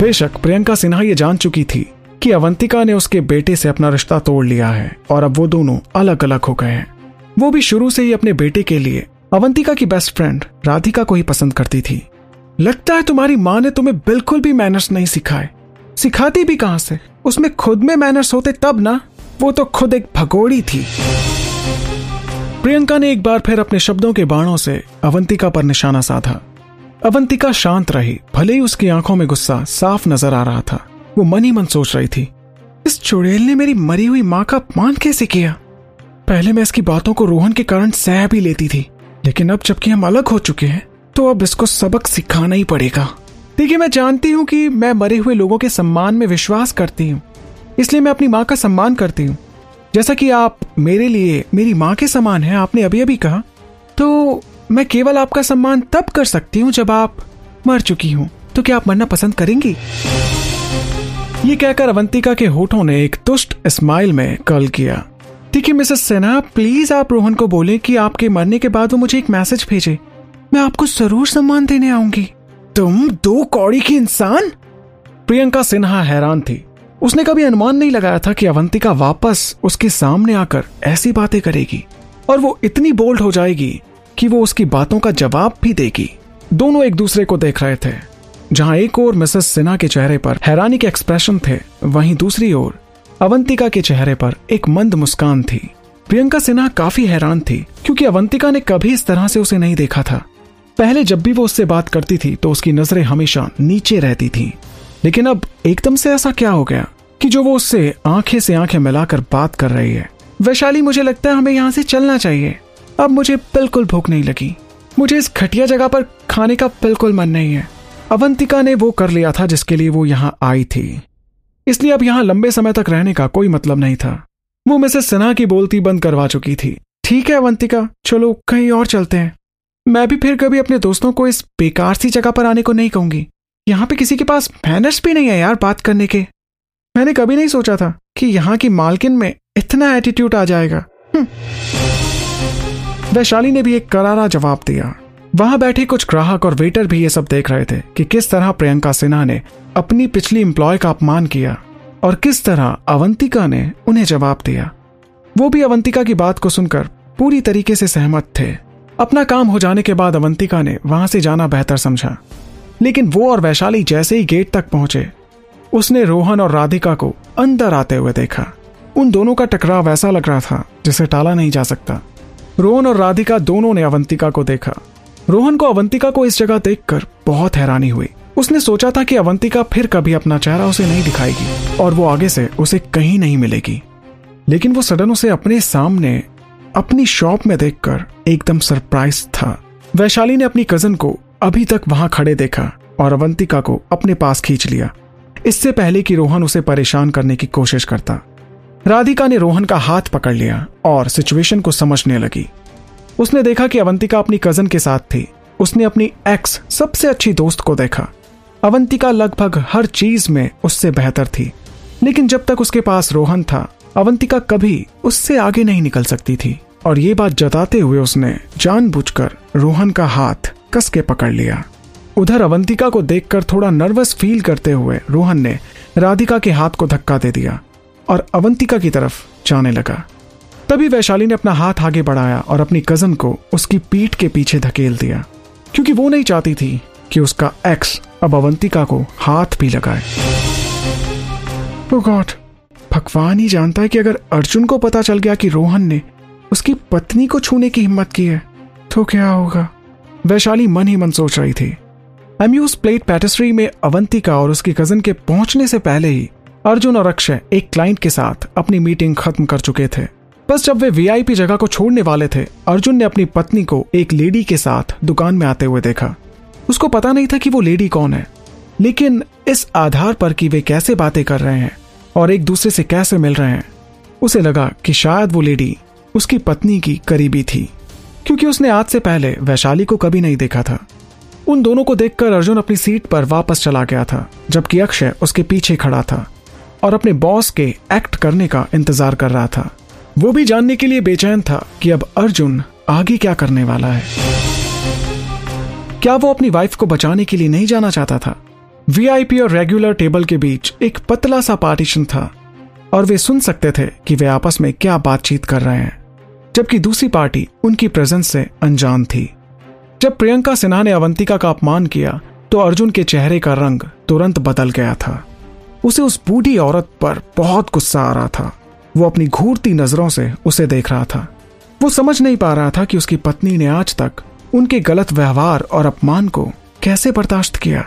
बेशक प्रियंका सिन्हा ये जान चुकी थी कि अवंतिका ने उसके बेटे से अपना रिश्ता तोड़ लिया है और अब वो दोनों अलग अलग हो गए हैं। वो भी शुरू से ही अपने बेटे के लिए अवंतिका की बेस्ट फ्रेंड राधिका को ही पसंद करती थी। लगता है तुम्हारी माँ ने तुम्हें बिल्कुल भी मैनर्स नहीं सिखाए। सिखाती भी कहाँ से? उसमें खुद में मैनर्स होते तब ना? वो तो खुद एक भगोड़ी थी। प्रियंका ने एक बार फिर अपने शब्दों के बाणों से अवंतिका पर निशाना साधा। अवंतिका शांत रही। भले ही उसकी आँखों में गुस्सा साफ़ नज़र आ रहा था, वो मन ही मन सोच रही थी, इस चुड़ैल ने मेरी मरी हुई माँ का अपमान कैसे किया? पहले मैं इसकी बातों को रोहन के कारण सह भी लेती थी, लेकिन अब जबकि हम अलग हो चुके हैं तो अब इसको सबक सिखाना ही पड़ेगा। देखिए, मैं जानती हूँ कि मैं मरे हुए लोगों के सम्मान में विश्वास करती हूँ, इसलिए मैं अपनी माँ का सम्मान करती हूँ। जैसा कि आप मेरे लिए मेरी माँ के समान हैं, आपने अभी अभी कहा तो मैं केवल आपका सम्मान तब कर सकती हूँ जब आप मर चुकी हूँ। तो क्या आप मरना पसंद करेंगी? ये कहकर अवंतिका के होठों ने एक तुष्ट स्माइल में कल किया। है मिसेस सेना, प्लीज़ आप रोहन को बोले कि आपके मरने के बाद वो मुझे एक मैसेज भेजे। मैं आपको ज़रूर सम्मान देने आऊँगी। तुम दो कौड़ी की इंसान? प्रियंका सिन्हा हैरान थी। उसने कभी अनुमान नहीं लगाया था कि अवंतिका वापस उसके सामने आकर ऐसी बातें करेगी और वो इतनी बोल्ड हो जाएगी कि वो उसकी बातों का जवाब भी देगी। दोनों एक दूसरे को देख रहे थे। जहाँ एक ओर मिसेस सिन्हा के चेहरे पर हैरानी के एक्सप्रेशन थे, वहीं दूसरी ओर अवंतिका के चेहरे पर एक मंद मुस्कान थी। प्रियंका सिन्हा काफ़ी हैरान थी, क्योंकि अवंतिका ने कभी इस तरह से उसे नहीं देखा था। पहले जब भी वो उससे बात करती थी तो उसकी नज़रें हमेशा नीचे रहती थी। लेकिन अब एकदम से ऐसा क्या हो गया कि जो वो उससे आँखें से आँखें मिलाकर बात कर रही है? वैशाली, मुझे लगता है हमें यहाँ से चलना चाहिए। अब मुझे बिल्कुल भूख नहीं लगी। मुझे इस घटिया जगह पर खाने का बिल्कुल मन नहीं है। अवंतिका ने वो कर लिया था जिसके लिए वो यहाँ आई थी। इसलिए अब यहाँ लंबे समय तक रहने का कोई मतलब नहीं था। वो मिसेस सिन्हा की बोलती बंद करवा चुकी थी। ठीक है, अवंतिका, चलो कहीं और चलते हैं। मैं भी फिर कभी अपने दोस्तों को इस बेकार सी जगह पर आने को नहीं कहूँगी। यहाँ पे किसी के पास मैनर्स भी नहीं है यार बात करने के। मैंने कभी नहीं सोचा था कि यहाँ की मालकिन में इतना एटीट्यूड आ जाएगा। हम्म। वैशाली ने भी एक करारा जवाब दिया। वहाँ बैठे कुछ ग्राहक और वेटर भी ये सब देख रहे थे कि किस तरह प्रियंका सिन्हा ने अपनी पिछली एम्प्लॉय का अपमान किया और किस तरह अवंतिका ने उन्हें जवाब दिया। वो भी अवंतिका की बात को सुनकर पूरी तरीके से सहमत थे। अपना काम हो जाने के बाद अवंतिका ने वहाँ से जाना बेहतर समझा। लेकिन वो और वैशाली जैसे ही गेट तक पहुँचे, उसने रोहन और राधिका को अंदर आते हुए देखा। उन दोनों का टकराव ऐसा लग रहा था जिसे टाला नहीं जा सकता। रोहन और राधिका दोनों ने अवंतिका को देखा। रोहन को अवंतिका को इस जगह देखकर बहुत हैरानी हुई। उसने सोचा था कि अवंतिका फिर कभी अपना चेहरा उसे नहीं दिखाएगी और वो आगे से उसे कहीं नहीं मिलेगी। लेकिन वो सडन उसे अपने सामने, अपनी शॉप में देखकर एकदम सरप्राइज़ था। वैशाली ने अपनी कज़न को अभी तक वहाँ खड़े देखा और अवंतिका को अपने पास खींच लिया। इससे पहले कि रोहन उसे परेशान करने की कोशिश करता राधिका ने रोहन का हाथ पकड़ लिया और सिचुएशन को समझने लगी। उसने देखा कि अवंतिका अपनी कज़न के साथ थी। उसने अपनी एक्स सबसे अच्छी दोस्त को देखा। अवंतिका लगभग हर चीज़ में उससे बेहतर थी। लेकिन जब तक उसके पास रोहन था, अवंतिका कभी उससे आगे नहीं निकल सकती थी। और ये बात जताते हुए उसने जानबूझकर रोहन का हाथ कस के पकड़ लिया। उधर अवंतिका को देखकर थोड़ा नर्वस फील करते हुए रोहन ने राधिका के हाथ को धक्का दे दिया। और अवंतिका की तरफ़ जाने लगा। तभी वैशाली ने अपना हाथ आगे बढ़ाया और अपनी कज़न को उसकी पीठ के पीछे धकेल दिया, क्योंकि वो नहीं चाहती थी कि उसका एक्स अब अवंतिका को हाथ भी लगाए। गॉड भगवान ही जानता है कि अगर अर्जुन को पता चल गया कि रोहन ने उसकी पत्नी को छूने की हिम्मत की है तो क्या होगा? वैशाली मन ही मन सोच रही थी। अम्यूज प्लेट पैटिस्ट्री में अवंतिका और उसकी कज़न के पहुँचने से पहले ही अर्जुन और अक्षय एक क्लाइंट के साथ अपनी मीटिंग खत्म कर चुके थे। बस जब वे वीआईपी जगह को छोड़ने वाले थे, अर्जुन ने अपनी पत्नी को एक लेडी के साथ दुकान में आते हुए देखा। उसको पता नहीं था कि वो लेडी कौन है। लेकिन इस आधार पर कि वे कैसे बातें कर रहे हैं और एक दूसरे से कैसे मिल रहे हैं, उसे लगा कि शायद वो लेडी उसकी पत्नी की करीबी थी, क्योंकि उसने आज से पहले वैशाली को कभी नहीं देखा था। उन दोनों को देखकर अर्जुन अपनी सीट पर वापस चला गया था, जबकि अक्षय उसके पीछे खड़ा था। और अपने बॉस के एक्ट करने का इंतज़ार कर रहा था। वो भी जानने के लिए बेचैन था कि अब अर्जुन आगे क्या करने वाला है। क्या वो अपनी वाइफ को बचाने के लिए नहीं जाना चाहता था? वीआईपी और रेगुलर टेबल के बीच एक पतला सा पार्टीशन था और वे सुन सकते थे कि वे आपस में क्या बातचीत कर रहे हैं, जबकि दूसरी पार्टी उनकी प्रेजेंस से अनजान थी। जब प्रियंका सिन्हा ने अवंतिका का अपमान किया तो अर्जुन के चेहरे का रंग तुरंत बदल गया था। उसे उस बूढ़ी औरत पर बहुत गुस्सा आ रहा था। वो अपनी घूरती नज़रों से उसे देख रहा था। वो समझ नहीं पा रहा था कि उसकी पत्नी ने आज तक उनके गलत व्यवहार और अपमान को कैसे बर्दाश्त किया।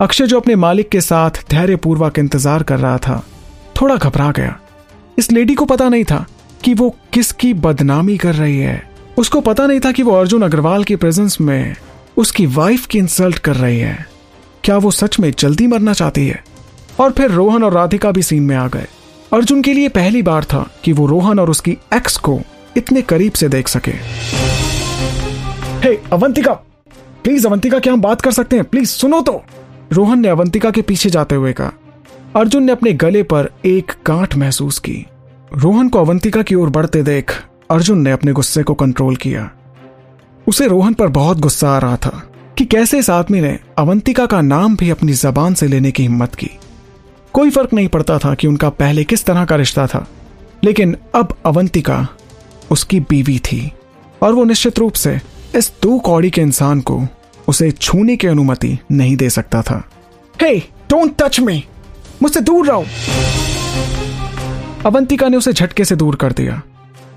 अक्षय जो अपने मालिक के साथ धैर्यपूर्वक इंतज़ार कर रहा था, थोड़ा घबरा गया। इस लेडी को पता नहीं था कि वो किसकी बदनामी कर रही है। उसको पता नहीं था कि वो अर्जुन अग्रवाल की प्रेजेंस में उसकी वाइफ की इंसल्ट कर रही है। क्या वो सच में जल्दी मरना चाहती है? और फिर रोहन और राधिका भी सीन में आ गए। अर्जुन के लिए पहली बार था कि वो रोहन और उसकी एक्स को इतने करीब से देख सके। Hey hey, Avantika! Please Avantika क्या हम बात कर सकते हैं? प्लीज़ सुनो तो! रोहन ने अवंतिका के पीछे जाते हुए कहा। अर्जुन ने अपने गले पर एक गांठ महसूस की। रोहन को अवंतिका की ओर बढ़ते देख अर्जुन ने अपने गुस्से को कंट्रोल किया। उसे रोहन पर बहुत गुस्सा आ रहा था कि कैसे इस आदमी ने अवंतिका का नाम भी अपनी जबान से लेने की हिम्मत की। कोई फ़र्क नहीं पड़ता था कि उनका पहले किस तरह का रिश्ता था, लेकिन अब अवंतिका उसकी बीवी थी और वो निश्चित रूप से इस दो कौड़ी के इंसान को उसे छूने की अनुमति नहीं दे सकता था। हे डोंट टच मी मुझसे दूर रहो! अवंतिका ने उसे झटके से दूर कर दिया।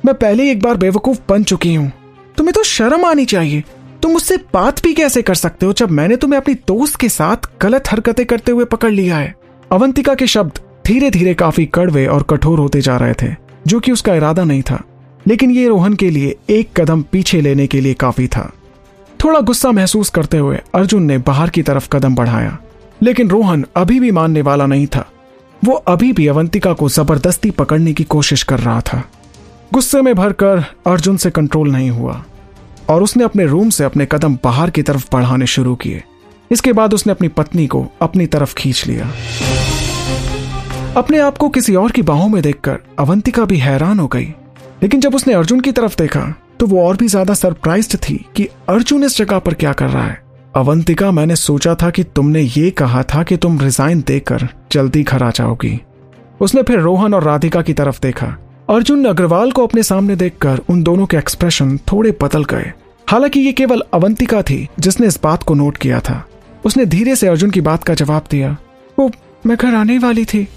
मैं पहले एक बार बेवकूफ़ बन चुकी हूँ। तुम्हें तो शर्म आनी चाहिए। तुम मुझसे बात भी कैसे कर सकते हो जब मैंने तुम्हें अपनी दोस्त के साथ गलत हरकतें करते हुए पकड़ लिया है? अवंतिका के शब्द धीरे धीरे काफ़ी कड़वे और कठोर होते जा रहे थे, जो कि उसका इरादा नहीं था। लेकिन ये रोहन के लिए एक कदम पीछे लेने के लिए काफ़ी था। थोड़ा गुस्सा महसूस करते हुए अर्जुन ने बाहर की तरफ़ कदम बढ़ाया। लेकिन रोहन अभी भी मानने वाला नहीं था। वो अभी भी अवंतिका को ज़बरदस्ती पकड़ने की कोशिश कर रहा था। गुस्से में भरकर अर्जुन से कंट्रोल नहीं हुआ, और उसने अपने रूम से अपने कदम बाहर की तरफ़ बढ़ाने शुरू किए। इसके बाद उसने अपनी पत्नी को अपनी तरफ़ खींच लिया। अपने आप को किसी और की बाहों में देखकर अवंतिका भी हैरान हो गई। लेकिन जब उसने अर्जुन की तरफ़ देखा तो वो और भी ज़्यादा सरप्राइज़ थी कि अर्जुन इस जगह पर क्या कर रहा है। अवंतिका, मैंने सोचा था कि तुमने ये कहा था कि तुम रिजाइन देकर जल्दी घर आ जाओगी। उसने फिर रोहन और राधिका की तरफ़ देखा। अर्जुन अग्रवाल को अपने सामने देखकर उन दोनों के एक्सप्रेशन थोड़े बदल गए। हालाँकि ये केवल अवंतिका थी जिसने इस बात को नोट किया था। उसने धीरे से अर्जुन की बात का जवाब दिया। वो मैं घर आने वाली थी।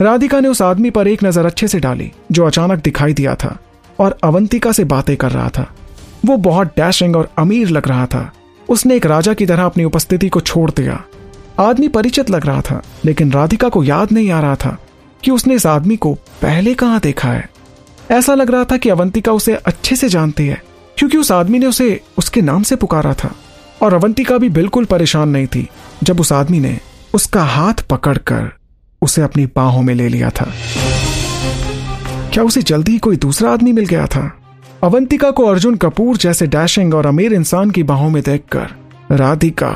राधिका ने उस आदमी पर एक नज़र अच्छे से डाली, जो अचानक दिखाई दिया था और अवंतिका से बातें कर रहा था। वो बहुत डैशिंग और अमीर लग रहा था। उसने एक राजा की तरह अपनी उपस्थिति को छोड़ दिया। आदमी परिचित लग रहा था, लेकिन राधिका को याद नहीं आ रहा था कि उसने इस आदमी को पहले कहाँ देखा है। ऐसा लग रहा था कि अवंतिका उसे अच्छे से जानती है, क्योंकि उस आदमी ने उसे उसके नाम से पुकारा था। और अवंतिका भी बिल्कुल परेशान नहीं थी, जब उस आदमी ने उसका हाथ पकड़कर उसे अपनी बाहों में ले लिया था। क्या उसे जल्दी ही कोई दूसरा आदमी मिल गया था? अवंतिका को अर्जुन कपूर जैसे डैशिंग और अमीर इंसान की बाहों में देखकर राधिका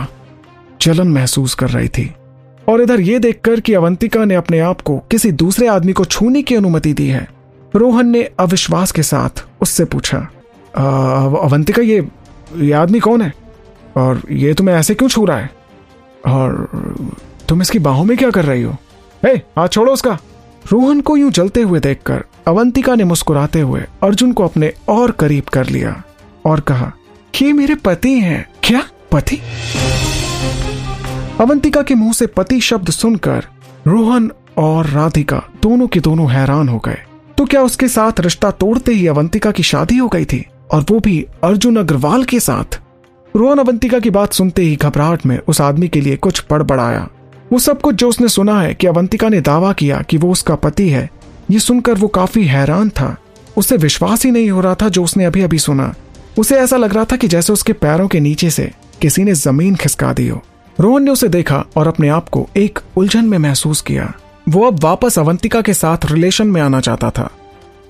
जलन महसूस कर रही थी। और इधर यह देखकर कि अवंतिका ने अपने आप को किसी दूसरे आदमी को छूने की अनुमति दी है। रोहन ने अविश्वास के साथ उससे पूछा अवंतिका, ये ये आदमी कौन है? और ये तुम्हें ऐसे क्यों छू रहा है? और तुम इसकी बाहों में क्या कर रही हो? ए, हाथ छोड़ो उसका। रोहन को यूँ जलते हुए देखकर अवंतिका ने मुस्कुराते हुए अर्जुन को अपने और करीब कर लिया और कहा कि मेरे पति हैं। क्या? पति? अवंतिका के मुँह से पति शब्द सुनकर रोहन और राधिका दोनों के दोनों हैरान हो गए। तो क्या उसके साथ रिश्ता तोड़ते ही अवंतिका की शादी हो गई थी? और वो भी अर्जुन अग्रवाल के साथ। रोहन अवंतिका की बात सुनते ही घबराहट में उस आदमी के लिए कुछ बड़बड़ाया। वो सब कुछ जो उसने सुना है कि अवंतिका ने दावा किया कि वो उसका पति है, ये सुनकर वो काफ़ी हैरान था। उसे विश्वास ही नहीं हो रहा था जो उसने अभी अभी सुना। उसे ऐसा लग रहा था कि जैसे उसके पैरों के नीचे से किसी ने ज़मीन खिसका दी हो। रोहन ने उसे देखा और अपने आप को एक उलझन में महसूस किया। वो अब वापस अवंतिका के साथ रिलेशन में आना चाहता था।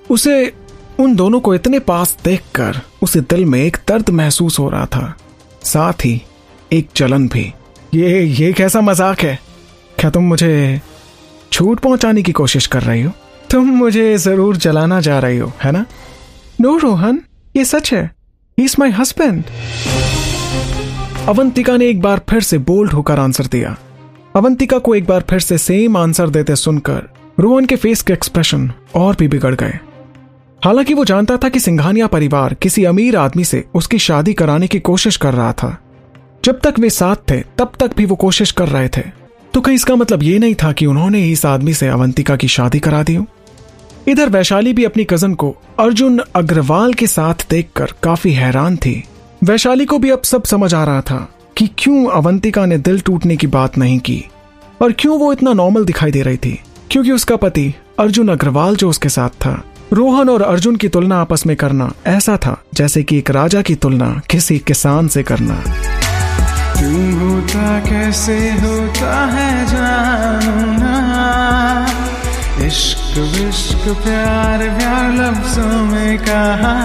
उसे उन दोनों को इतने पास देखकर उसे दिल में एक दर्द महसूस हो रहा था। साथ ही एक चलन भी। ये ये कैसा मज़ाक है? क्या तुम मुझे छूट पहुँचाने की कोशिश कर रही हो? तुम मुझे ज़रूर जलाना जा रही हो, है ना? नो, रोहन, ये सच है। इज़ माई हस्बैंड अवंतिका ने एक बार फिर से बोल्ड होकर आंसर दिया। अवंतिका को एक बार फिर से सेम आंसर देते सुनकर रोहन के फेस के एक्सप्रेशन और भी बिगड़ गए। हालाँकि वो जानता था कि सिंघानिया परिवार किसी अमीर आदमी से उसकी शादी कराने की कोशिश कर रहा था। जब तक वे साथ थे, तब तक भी वो कोशिश कर रहे थे। तो कहीं इसका मतलब ये नहीं था कि उन्होंने इस आदमी से अवंतिका की शादी करा दी इधर वैशाली भी अपनी कज़न को अर्जुन अग्रवाल के साथ देखकर काफ़ी हैरान थी। वैशाली को भी अब सब समझ आ रहा था कि क्यों अवंतिका ने दिल टूटने की बात नहीं की और क्यों वो इतना नॉर्मल दिखाई दे रही थी। क्योंकि उसका पति अर्जुन अग्रवाल जो उसके साथ था रोहन और अर्जुन की तुलना आपस में करना ऐसा था, जैसे कि एक राजा की तुलना किसी किसान से करना। तुम होता, कैसे होता है जानना? इश्क विश्क, प्यार प्यार, लफ्जों में कहा।